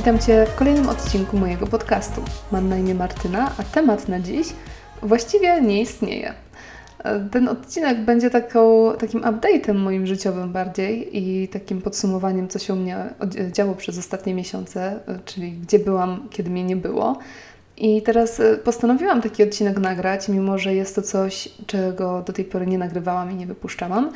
Witam Cię w kolejnym odcinku mojego podcastu. Mam na imię Martyna, a temat na dziś właściwie nie istnieje. Ten odcinek będzie taką, takim update'em moim życiowym bardziej i takim podsumowaniem, co się u mnie działo przez ostatnie miesiące, czyli gdzie byłam, kiedy mnie nie było. I teraz y, postanowiłam taki odcinek nagrać, mimo że jest to coś, czego do tej pory nie nagrywałam i nie wypuszczałam,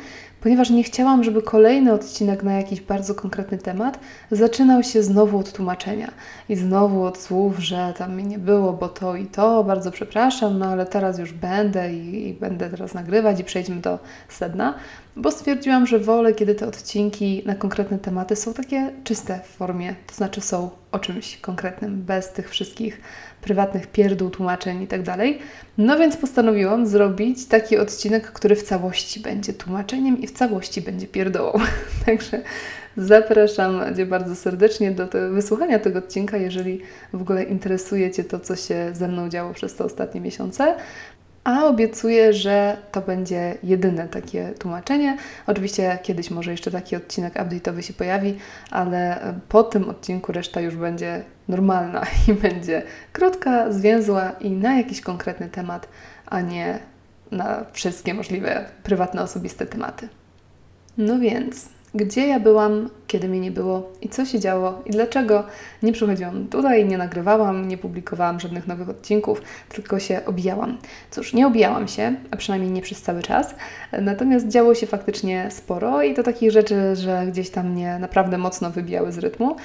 ponieważ nie chciałam, żeby kolejny odcinek na jakiś bardzo konkretny temat zaczynał się znowu od tłumaczenia i znowu od słów, że tam mnie nie było, bo to i to, bardzo przepraszam, no ale teraz już będę i, i będę teraz nagrywać i przejdźmy do sedna, bo stwierdziłam, że wolę, kiedy te odcinki na konkretne tematy są takie czyste w formie, to znaczy są o czymś konkretnym, bez tych wszystkich prywatnych pierdół, tłumaczeń i tak dalej. No więc postanowiłam zrobić taki odcinek, który w całości będzie tłumaczeniem i w całości będzie pierdołą. Także zapraszam Cię bardzo serdecznie do te, wysłuchania tego odcinka, jeżeli w ogóle interesuje Cię to, co się ze mną działo przez te ostatnie miesiące a obiecuję, że to będzie jedyne takie tłumaczenie. Oczywiście kiedyś może jeszcze taki odcinek update'owy się pojawi, ale po tym odcinku reszta już będzie normalna i będzie krótka, zwięzła i na jakiś konkretny temat, a nie na wszystkie możliwe prywatne, osobiste tematy. No więc, gdzie ja byłam, kiedy mnie nie było i co się działo i dlaczego nie przychodziłam tutaj, nie nagrywałam, nie publikowałam żadnych nowych odcinków, tylko się obijałam. Cóż, nie obijałam się, a przynajmniej nie przez cały czas, natomiast działo się faktycznie sporo i to takich rzeczy, że gdzieś tam mnie naprawdę mocno wybijały z rytmu.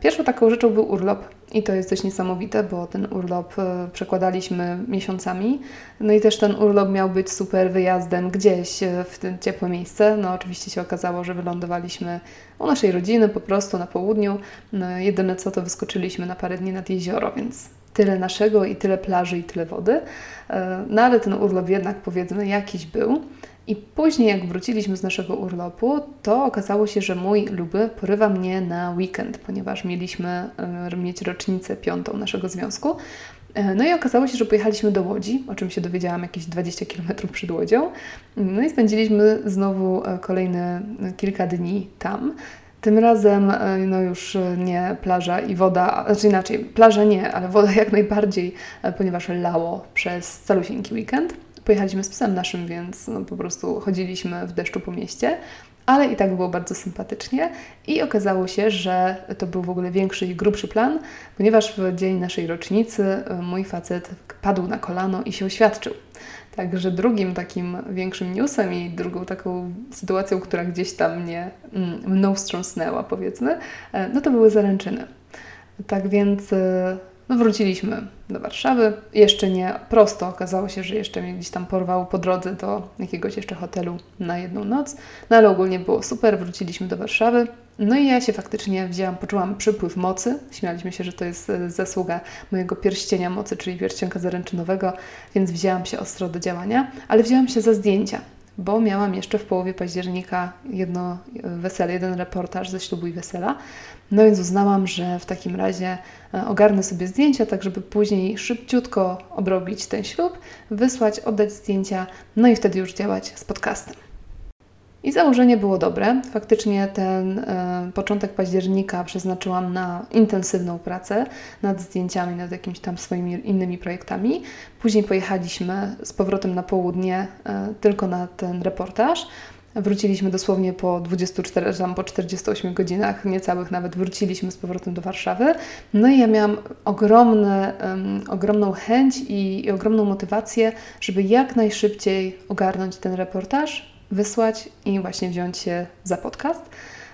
Pierwszą taką rzeczą był urlop i to jest dość niesamowite, bo ten urlop e, przekładaliśmy miesiącami. No i też ten urlop miał być super wyjazdem gdzieś e, w te ciepłe miejsce. No oczywiście się okazało, że wylądowaliśmy u naszej rodziny po prostu na południu. No, jedyne co to wyskoczyliśmy na parę dni nad jezioro, więc tyle naszego i tyle plaży i tyle wody. E, no ale ten urlop jednak powiedzmy jakiś był. I później, jak wróciliśmy z naszego urlopu, to okazało się, że mój luby porywa mnie na weekend, ponieważ mieliśmy e, mieć rocznicę piątą naszego związku. E, no i okazało się, że pojechaliśmy do Łodzi, o czym się dowiedziałam jakieś 20 km przed Łodzią. No i spędziliśmy znowu e, kolejne kilka dni tam. Tym razem no już nie plaża i woda, znaczy inaczej, plaża nie, ale woda jak najbardziej, ponieważ lało przez calusieńki weekend. Pojechaliśmy z psem naszym, więc no, po prostu chodziliśmy w deszczu po mieście, ale i tak było bardzo sympatycznie i okazało się, że to był w ogóle większy i grubszy plan, ponieważ w dzień naszej rocznicy e, mój facet padł na kolano i się oświadczył. Także drugim takim większym newsem i drugą taką sytuacją, która gdzieś tam mnie, mm, mną wstrząsnęła powiedzmy, e, no to były zaręczyny. Tak więc e, no wróciliśmy do Warszawy. Jeszcze nie prosto. Okazało się, że jeszcze mnie gdzieś tam porwał po drodze do jakiegoś jeszcze hotelu na jedną noc. No ale ogólnie było super. Wróciliśmy do Warszawy. No i ja się faktycznie wzięłam, poczułam przypływ mocy. Śmialiśmy się, że to jest e, zasługa mojego pierścienia mocy, czyli pierścionka zaręczynowego, więc wzięłam się ostro do działania, ale wzięłam się za zdjęcia bo miałam jeszcze w połowie października jedno e, wesele, jeden reportaż ze ślubu i wesela. No więc uznałam, że w takim razie e, ogarnę sobie zdjęcia, tak żeby później szybciutko obrobić ten ślub, wysłać, oddać zdjęcia, no i wtedy już działać z podcastem. I założenie było dobre. Faktycznie ten e, początek października przeznaczyłam na intensywną pracę nad zdjęciami, nad jakimiś tam swoimi innymi projektami. Później pojechaliśmy z powrotem na południe e, tylko na ten reportaż. Wróciliśmy dosłownie po 24, tam po 48 godzinach, niecałych nawet, wróciliśmy z powrotem do Warszawy. No i ja miałam ogromne, um, ogromną chęć i, i ogromną motywację, żeby jak najszybciej ogarnąć ten reportaż, wysłać i właśnie wziąć się za podcast.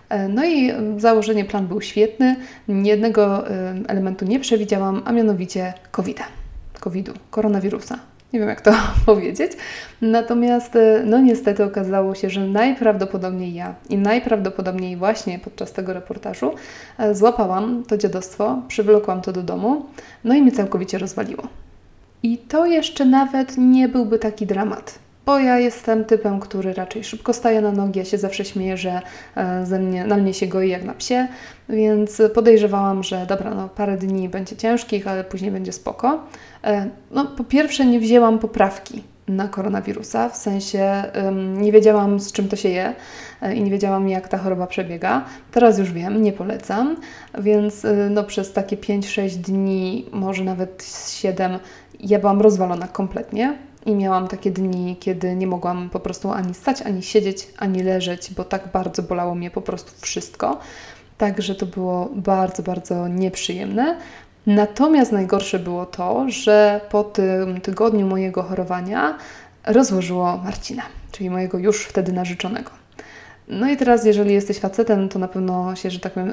E, no i założenie plan był świetny. Jednego elementu nie przewidziałam, a mianowicie COVID-a, COVID-u, koronawirusa. Nie wiem, jak to powiedzieć. Natomiast, e, no niestety okazało się, że najprawdopodobniej ja i najprawdopodobniej właśnie podczas tego reportażu e, złapałam to dziadostwo, przywlokłam to do domu, no i mnie całkowicie rozwaliło. I to jeszcze nawet nie byłby taki dramat bo ja jestem typem, który raczej szybko staje na nogi. Ja się zawsze śmieję, że e, ze mnie, na mnie się goi jak na psie, więc podejrzewałam, że dobra, no parę dni będzie ciężkich, ale później będzie spoko. E, no, po pierwsze, nie wzięłam poprawki na koronawirusa, w sensie nie wiedziałam z czym to się je e, i nie wiedziałam jak ta choroba przebiega. Teraz już wiem, nie polecam, więc no, przez takie 5-6 dni, może nawet 7, ja byłam rozwalona kompletnie. I miałam takie dni, kiedy nie mogłam po prostu ani stać, ani siedzieć, ani leżeć, bo tak bardzo bolało mnie po prostu wszystko. Także to było bardzo, bardzo nieprzyjemne. Natomiast najgorsze było to, że po tym tygodniu mojego chorowania rozłożyło Marcina, czyli mojego już wtedy narzeczonego. No i teraz, jeżeli jesteś facetem, to na pewno się, że tak powiem,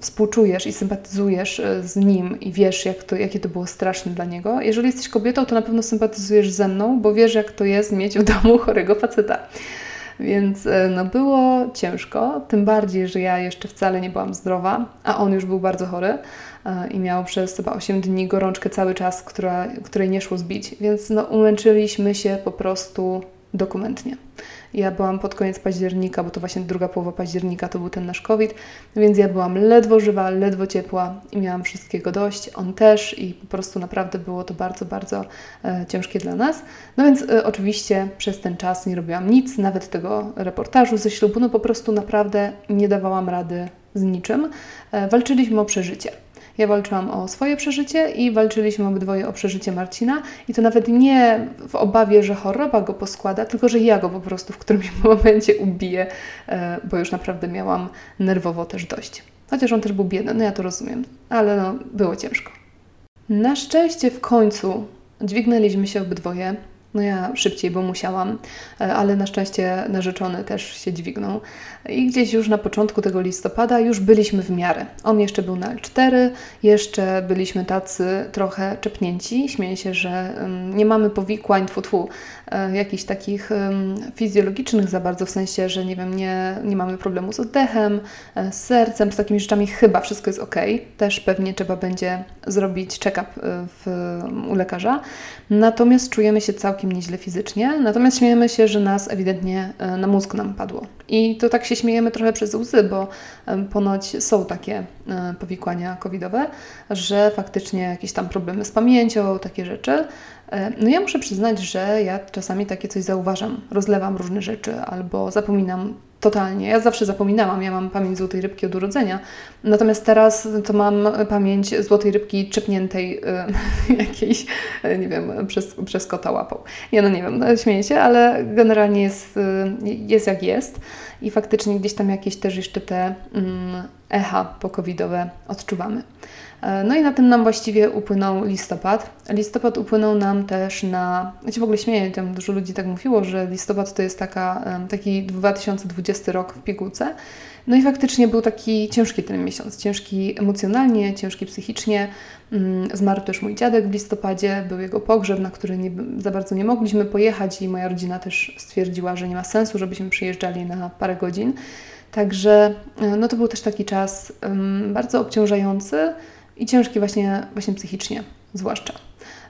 współczujesz i sympatyzujesz e, z nim i wiesz, jak to, jakie to było straszne dla niego. Jeżeli jesteś kobietą, to na pewno sympatyzujesz ze mną, bo wiesz, jak to jest mieć w domu chorego faceta. Więc e, no, było ciężko, tym bardziej, że ja jeszcze wcale nie byłam zdrowa, a on już był bardzo chory e, i miał przez chyba 8 dni gorączkę cały czas, która, której nie szło zbić. Więc no, umęczyliśmy się po prostu dokumentnie. Ja byłam pod koniec października, bo to właśnie druga połowa października to był ten nasz COVID, więc ja byłam ledwo żywa, ledwo ciepła i miałam wszystkiego dość. On też i po prostu naprawdę było to bardzo, bardzo e, ciężkie dla nas. No więc e, oczywiście przez ten czas nie robiłam nic, nawet tego reportażu ze ślubu, no po prostu naprawdę nie dawałam rady z niczym. E, walczyliśmy o przeżycie. Ja walczyłam o swoje przeżycie i walczyliśmy obydwoje o przeżycie Marcina. I to nawet nie w obawie, że choroba go poskłada, tylko że ja go po prostu w którymś momencie ubiję, e, bo już naprawdę miałam nerwowo też dość. Chociaż on też był biedny, no ja to rozumiem, ale no, było ciężko. Na szczęście w końcu dźwignęliśmy się obydwoje. No ja szybciej, bo musiałam, e, ale na szczęście narzeczony też się dźwignął. I gdzieś już na początku tego listopada już byliśmy w miarę. On jeszcze był na L4, jeszcze byliśmy tacy trochę czepnięci. Śmieję się, że nie mamy powikłań, tfu, tfu e, jakichś takich fizjologicznych za bardzo, w sensie, że nie wiem, nie, nie mamy problemu z oddechem, e, z sercem, z takimi rzeczami chyba wszystko jest ok. Też pewnie trzeba będzie zrobić check-up u lekarza. Natomiast czujemy się całkiem całkiem nieźle fizycznie, natomiast śmiejemy się, że nas ewidentnie e, na mózg nam padło. I to tak się śmiejemy trochę przez łzy, bo ponoć są takie e, powikłania covidowe, że faktycznie jakieś tam problemy z pamięcią, takie rzeczy. E, no ja muszę przyznać, że ja czasami takie coś zauważam. Rozlewam różne rzeczy albo zapominam totalnie. Ja zawsze zapominałam, ja mam pamięć złotej rybki od urodzenia, natomiast teraz to mam pamięć złotej rybki czepniętej y, jakiejś, e, nie wiem, przez, przez kota łapą. Ja no nie wiem, no, śmieję się, ale generalnie jest, y, jest jak jest i faktycznie gdzieś tam jakieś też jeszcze te mm, echa pokowidowe odczuwamy. E, no i na tym nam właściwie upłynął listopad. Listopad upłynął nam też na. Ja się w ogóle śmieję, tam dużo ludzi tak mówiło, że listopad to jest taka, taki 2020 rok w pigułce. No i faktycznie był taki ciężki ten miesiąc. Ciężki emocjonalnie, ciężki psychicznie. Mm, zmarł też mój dziadek w listopadzie, był jego pogrzeb, na który nie, za bardzo nie mogliśmy pojechać, i moja rodzina też stwierdziła, że nie ma sensu, żebyśmy przyjeżdżali na parę godzin. Także e, no to był też taki czas bardzo obciążający i ciężki właśnie, właśnie psychicznie, zwłaszcza.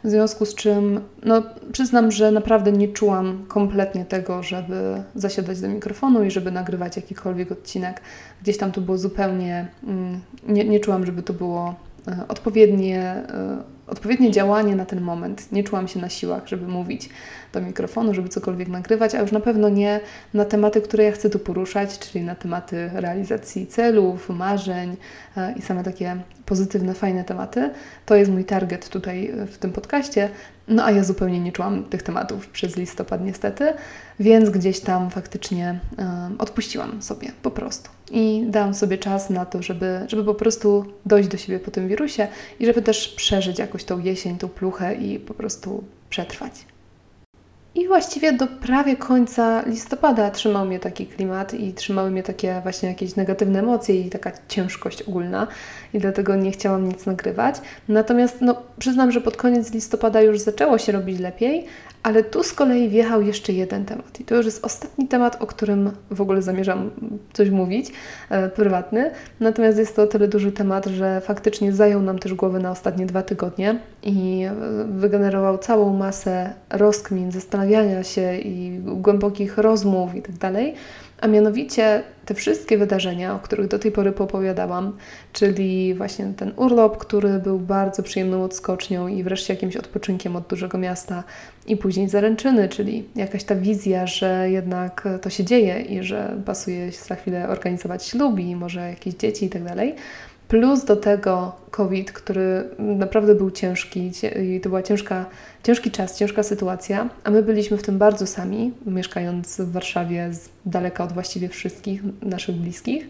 W związku z czym, no, przyznam, że naprawdę nie czułam kompletnie tego, żeby zasiadać do mikrofonu i żeby nagrywać jakikolwiek odcinek. Gdzieś tam to było zupełnie, mm, nie, nie czułam, żeby to było e, odpowiednie, e, odpowiednie działanie na ten moment. Nie czułam się na siłach, żeby mówić do mikrofonu, żeby cokolwiek nagrywać, a już na pewno nie na tematy, które ja chcę tu poruszać, czyli na tematy realizacji celów, marzeń e, i same takie pozytywne, fajne tematy. To jest mój target tutaj w tym podcaście. No a ja zupełnie nie czułam tych tematów przez listopad niestety, więc gdzieś tam faktycznie um, odpuściłam sobie po prostu. I dałam sobie czas na to, żeby, żeby po prostu dojść do siebie po tym wirusie i żeby też przeżyć jakoś tą jesień, tą pluchę i po prostu przetrwać. I właściwie do prawie końca listopada trzymał mnie taki klimat i trzymały mnie takie właśnie jakieś negatywne emocje i taka ciężkość ogólna i dlatego nie chciałam nic nagrywać. Natomiast no, przyznam, że pod koniec listopada już zaczęło się robić lepiej, ale tu z kolei wjechał jeszcze jeden temat i to już jest ostatni temat, o którym w ogóle zamierzam coś mówić, e, prywatny. Natomiast jest to o tyle duży temat, że faktycznie zajął nam też głowę na ostatnie dwa tygodnie i e, wygenerował całą masę rozkmin, zastanawiania się i głębokich rozmów i tak. A mianowicie te wszystkie wydarzenia, o których do tej pory popowiadałam, czyli właśnie ten urlop, który był bardzo przyjemną odskocznią i wreszcie jakimś odpoczynkiem od dużego miasta, i później zaręczyny, czyli jakaś ta wizja, że jednak to się dzieje i że pasuje za chwilę organizować ślub i może jakieś dzieci i tak dalej. Plus do tego COVID, który naprawdę był ciężki i to była ciężka, ciężki czas, ciężka sytuacja, a my byliśmy w tym bardzo sami, mieszkając w Warszawie z daleka od właściwie wszystkich naszych bliskich.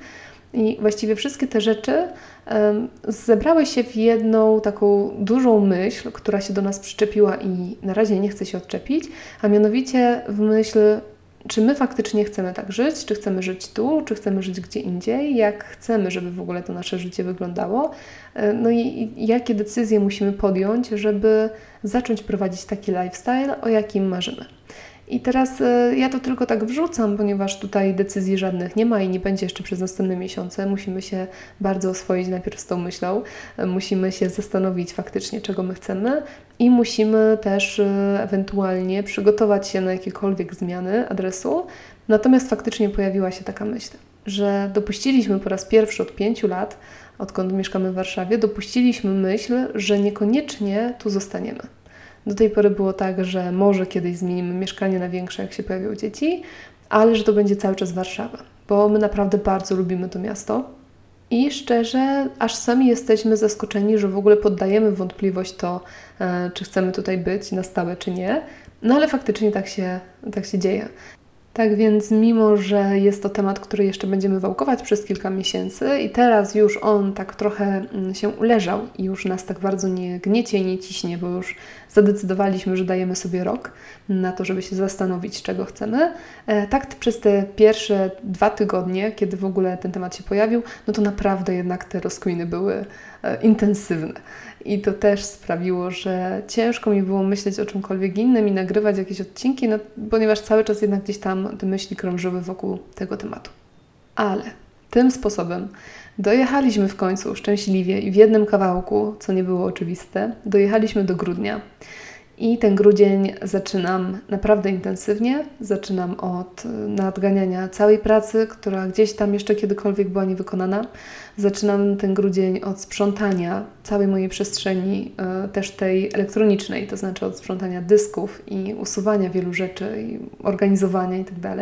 I właściwie wszystkie te rzeczy um, zebrały się w jedną taką dużą myśl, która się do nas przyczepiła i na razie nie chce się odczepić, a mianowicie w myśl czy my faktycznie chcemy tak żyć, czy chcemy żyć tu, czy chcemy żyć gdzie indziej, jak chcemy, żeby w ogóle to nasze życie wyglądało, e, no i jakie decyzje musimy podjąć, żeby zacząć prowadzić taki lifestyle, o jakim marzymy. I teraz e, ja to tylko tak wrzucam, ponieważ tutaj decyzji żadnych nie ma i nie będzie jeszcze przez następne miesiące. Musimy się bardzo oswoić najpierw z tą myślą, e, musimy się zastanowić faktycznie, czego my chcemy i musimy też e, ewentualnie przygotować się na jakiekolwiek zmiany adresu. Natomiast faktycznie pojawiła się taka myśl, że dopuściliśmy po raz pierwszy od pięciu lat, odkąd mieszkamy w Warszawie, dopuściliśmy myśl, że niekoniecznie tu zostaniemy do tej pory było tak, że może kiedyś zmienimy mieszkanie na większe, jak się pojawią dzieci, ale że to będzie cały czas Warszawa, bo my naprawdę bardzo lubimy to miasto. I szczerze, aż sami jesteśmy zaskoczeni, że w ogóle poddajemy wątpliwość to, e, czy chcemy tutaj być na stałe, czy nie. No ale faktycznie tak się, tak się dzieje. Tak więc, mimo że jest to temat, który jeszcze będziemy wałkować przez kilka miesięcy, i teraz już on tak trochę mm, się uleżał i już nas tak bardzo nie gniecie i nie ciśnie, bo już zadecydowaliśmy, że dajemy sobie rok na to, żeby się zastanowić, czego chcemy. E, tak przez te pierwsze dwa tygodnie, kiedy w ogóle ten temat się pojawił, no to naprawdę jednak te rozkminy były e, intensywne. I to też sprawiło, że ciężko mi było myśleć o czymkolwiek innym i nagrywać jakieś odcinki, no, ponieważ cały czas jednak gdzieś tam te myśli krążyły wokół tego tematu. Ale tym sposobem dojechaliśmy w końcu szczęśliwie i w jednym kawałku, co nie było oczywiste, dojechaliśmy do grudnia. I ten grudzień zaczynam naprawdę intensywnie. Zaczynam od nadganiania całej pracy, która gdzieś tam jeszcze kiedykolwiek była niewykonana. Zaczynam ten grudzień od sprzątania całej mojej przestrzeni, e, też tej elektronicznej, to znaczy od sprzątania dysków i usuwania wielu rzeczy i organizowania itd.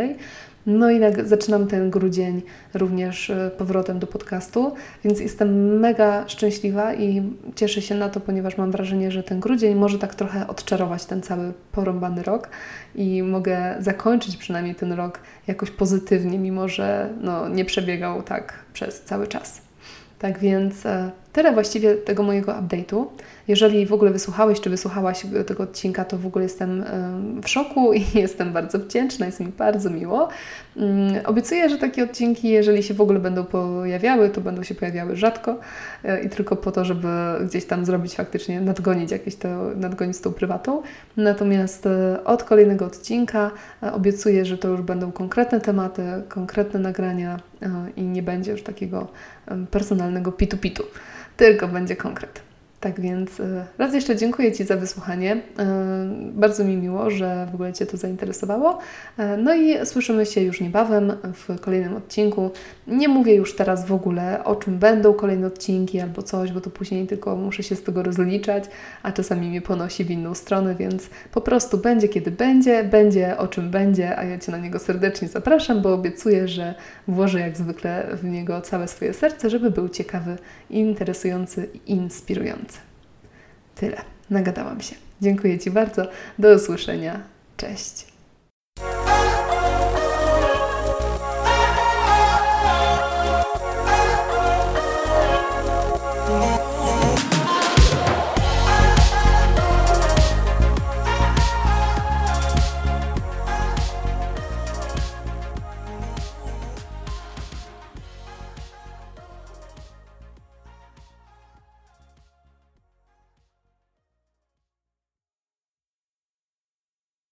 No i zaczynam ten grudzień również e, powrotem do podcastu, więc jestem mega szczęśliwa i cieszę się na to, ponieważ mam wrażenie, że ten grudzień może tak trochę odczarować ten cały porąbany rok i mogę zakończyć przynajmniej ten rok jakoś pozytywnie, mimo że no, nie przebiegał tak przez cały czas. Tak więc e, tyle właściwie tego mojego update'u. Jeżeli w ogóle wysłuchałeś czy wysłuchałaś tego odcinka, to w ogóle jestem w szoku i jestem bardzo wdzięczna, jest mi bardzo miło. Mm, obiecuję, że takie odcinki, jeżeli się w ogóle będą pojawiały, to będą się pojawiały rzadko e, i tylko po to, żeby gdzieś tam zrobić faktycznie, nadgonić jakieś to, nadgonić tą prywatą. Natomiast e, od kolejnego odcinka e, obiecuję, że to już będą konkretne tematy, konkretne nagrania i nie będzie już takiego personalnego pitu-pitu, tylko będzie konkret. Tak więc y, raz jeszcze dziękuję Ci za wysłuchanie. Y, bardzo mi miło, że w ogóle Cię to zainteresowało. Y, no i słyszymy się już niebawem w kolejnym odcinku. Nie mówię już teraz w ogóle o czym będą kolejne odcinki albo coś, bo to później tylko muszę się z tego rozliczać, a czasami mnie ponosi w inną stronę, więc po prostu będzie kiedy będzie, będzie o czym będzie, a ja Cię na niego serdecznie zapraszam, bo obiecuję, że włożę jak zwykle w niego całe swoje serce, żeby był ciekawy, interesujący i inspirujący. Tyle. Nagadałam się. Dziękuję Ci bardzo. Do usłyszenia. Cześć.